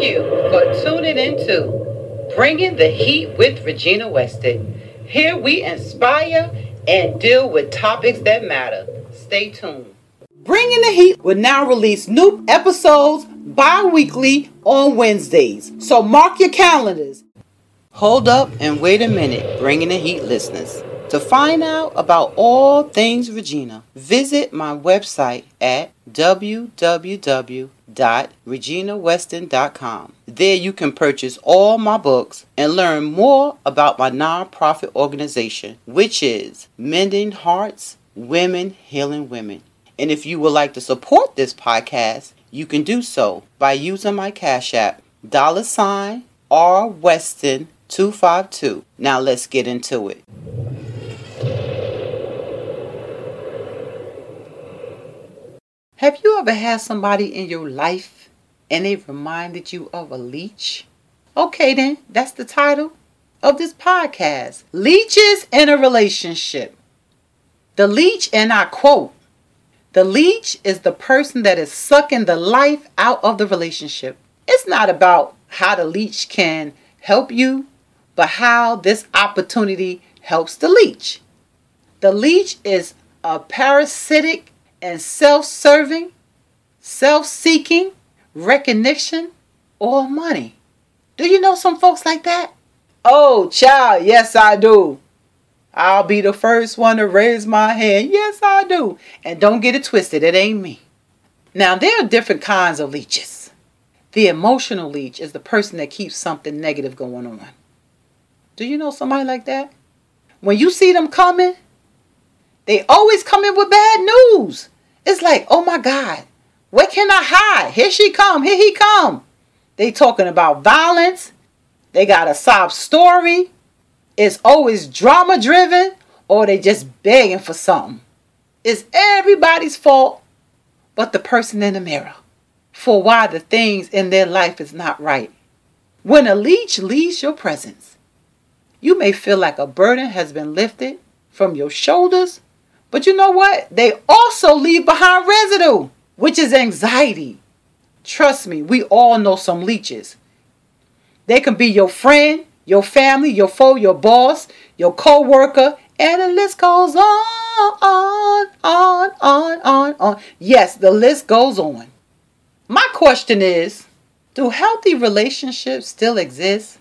You for tuning into Bringing the Heat with Regina Weston. Here we inspire and deal with topics that matter. Stay tuned. Bringing the Heat will now release new episodes bi weekly on Wednesdays. So mark your calendars. Hold up and wait a minute, Bringing the Heat listeners. To find out about all things Regina, visit my website at www.reginaweston.com. There you can purchase all my books and learn more about my nonprofit organization, which is Mending Hearts, Women Healing Women. And if you would like to support this podcast, you can do so by using my Cash App, dollar sign R Weston 252. Now let's get into it. Have you ever had somebody in your life and they reminded you of a leech? Okay, then, that's the title of this podcast Leeches in a Relationship. The leech, and I quote, the leech is the person that is sucking the life out of the relationship. It's not about how the leech can help you, but how this opportunity helps the leech. The leech is a parasitic and self serving, self seeking, recognition, or money. Do you know some folks like that? Oh, child, yes, I do. I'll be the first one to raise my hand. Yes, I do. And don't get it twisted, it ain't me. Now, there are different kinds of leeches. The emotional leech is the person that keeps something negative going on. Do you know somebody like that? When you see them coming, they always come in with bad news. It's like, oh my God, where can I hide? Here she come, here he come. They talking about violence. They got a sob story. It's always drama driven, or they just begging for something. It's everybody's fault but the person in the mirror for why the things in their life is not right. When a leech leaves your presence, you may feel like a burden has been lifted from your shoulders but you know what? They also leave behind residue, which is anxiety. Trust me, we all know some leeches. They can be your friend, your family, your foe, your boss, your co-worker, and the list goes on, on, on, on, on, on. Yes, the list goes on. My question is, do healthy relationships still exist?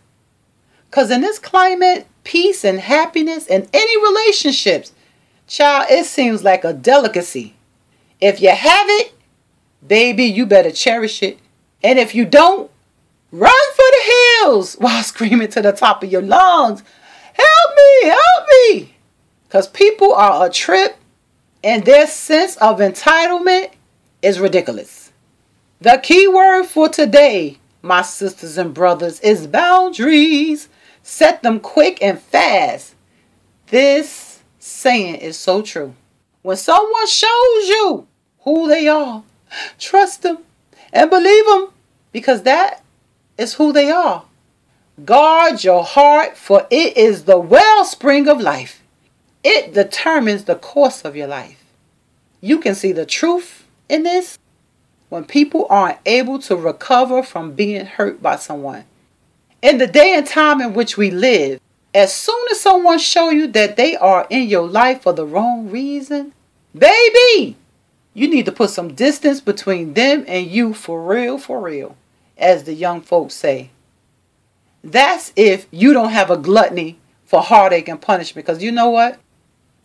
Because in this climate, peace and happiness in any relationships Child, it seems like a delicacy. If you have it, baby, you better cherish it. And if you don't, run for the hills while screaming to the top of your lungs, Help me, help me. Because people are a trip and their sense of entitlement is ridiculous. The key word for today, my sisters and brothers, is boundaries. Set them quick and fast. This saying is so true. When someone shows you who they are, trust them and believe them because that is who they are. Guard your heart, for it is the wellspring of life. It determines the course of your life. You can see the truth in this when people aren't able to recover from being hurt by someone. In the day and time in which we live, as soon as someone show you that they are in your life for the wrong reason, baby, you need to put some distance between them and you for real, for real, as the young folks say. That's if you don't have a gluttony for heartache and punishment. Because you know what?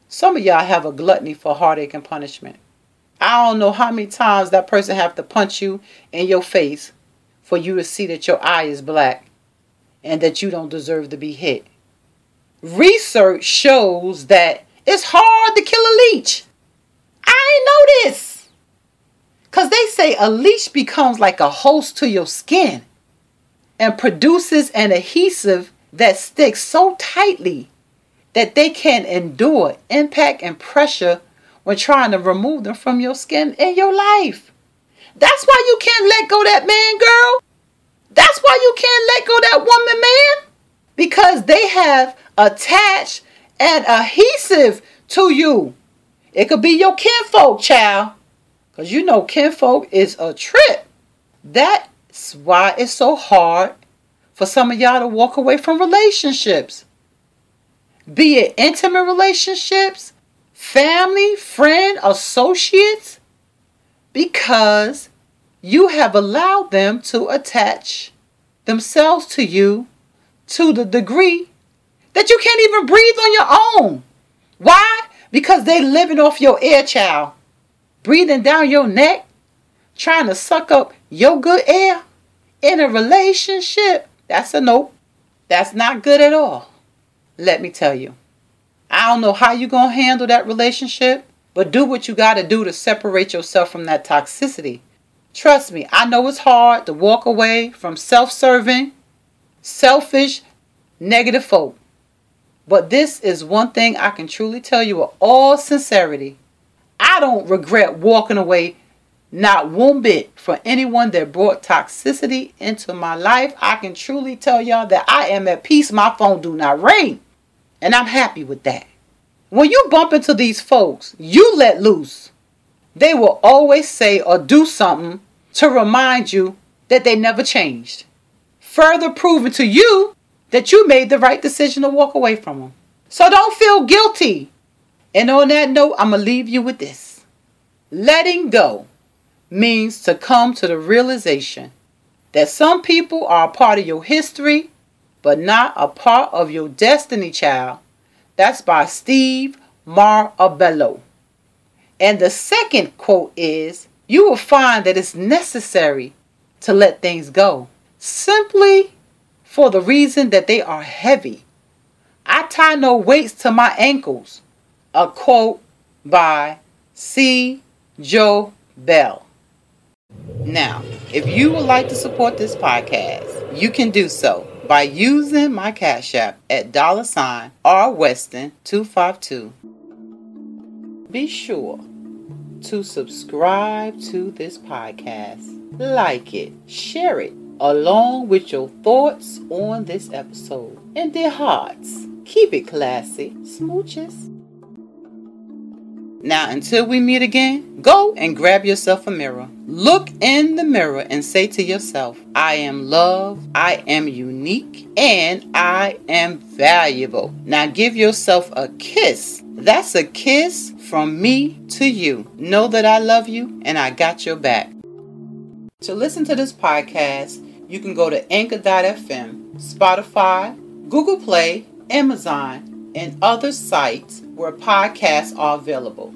Some of y'all have a gluttony for heartache and punishment. I don't know how many times that person have to punch you in your face for you to see that your eye is black and that you don't deserve to be hit research shows that it's hard to kill a leech. I know this. Because they say a leech becomes like a host to your skin and produces an adhesive that sticks so tightly that they can endure impact and pressure when trying to remove them from your skin and your life. That's why you can't let go that man, girl. That's why you can't let go that woman, man. Because they have attached and adhesive to you. It could be your kinfolk, child. Because you know kinfolk is a trip. That's why it's so hard for some of y'all to walk away from relationships. Be it intimate relationships, family, friend, associates, because you have allowed them to attach themselves to you to the degree that you can't even breathe on your own. Why? Because they living off your air child, breathing down your neck, trying to suck up your good air in a relationship. That's a nope. That's not good at all. Let me tell you. I don't know how you're going to handle that relationship, but do what you got to do to separate yourself from that toxicity. Trust me, I know it's hard to walk away from self serving, selfish, negative folk. But this is one thing I can truly tell you with all sincerity. I don't regret walking away not one bit for anyone that brought toxicity into my life. I can truly tell y'all that I am at peace. My phone do not ring. And I'm happy with that. When you bump into these folks, you let loose. They will always say or do something to remind you that they never changed. Further proving to you that you made the right decision to walk away from them. So don't feel guilty. And on that note, I'm going to leave you with this. Letting go means to come to the realization that some people are a part of your history, but not a part of your destiny, child. That's by Steve Maraboli. And the second quote is You will find that it's necessary to let things go simply for the reason that they are heavy. I tie no weights to my ankles. A quote by C. Joe Bell. Now, if you would like to support this podcast, you can do so by using my Cash App at dollar sign R Weston 252. Be sure to subscribe to this podcast, like it, share it, along with your thoughts on this episode. And dear hearts, keep it classy. Smooches. Now, until we meet again, go and grab yourself a mirror. Look in the mirror and say to yourself, I am loved, I am unique, and I am valuable. Now, give yourself a kiss. That's a kiss from me to you. Know that I love you and I got your back. To listen to this podcast, you can go to anchor.fm, Spotify, Google Play, Amazon, and other sites where podcasts are available.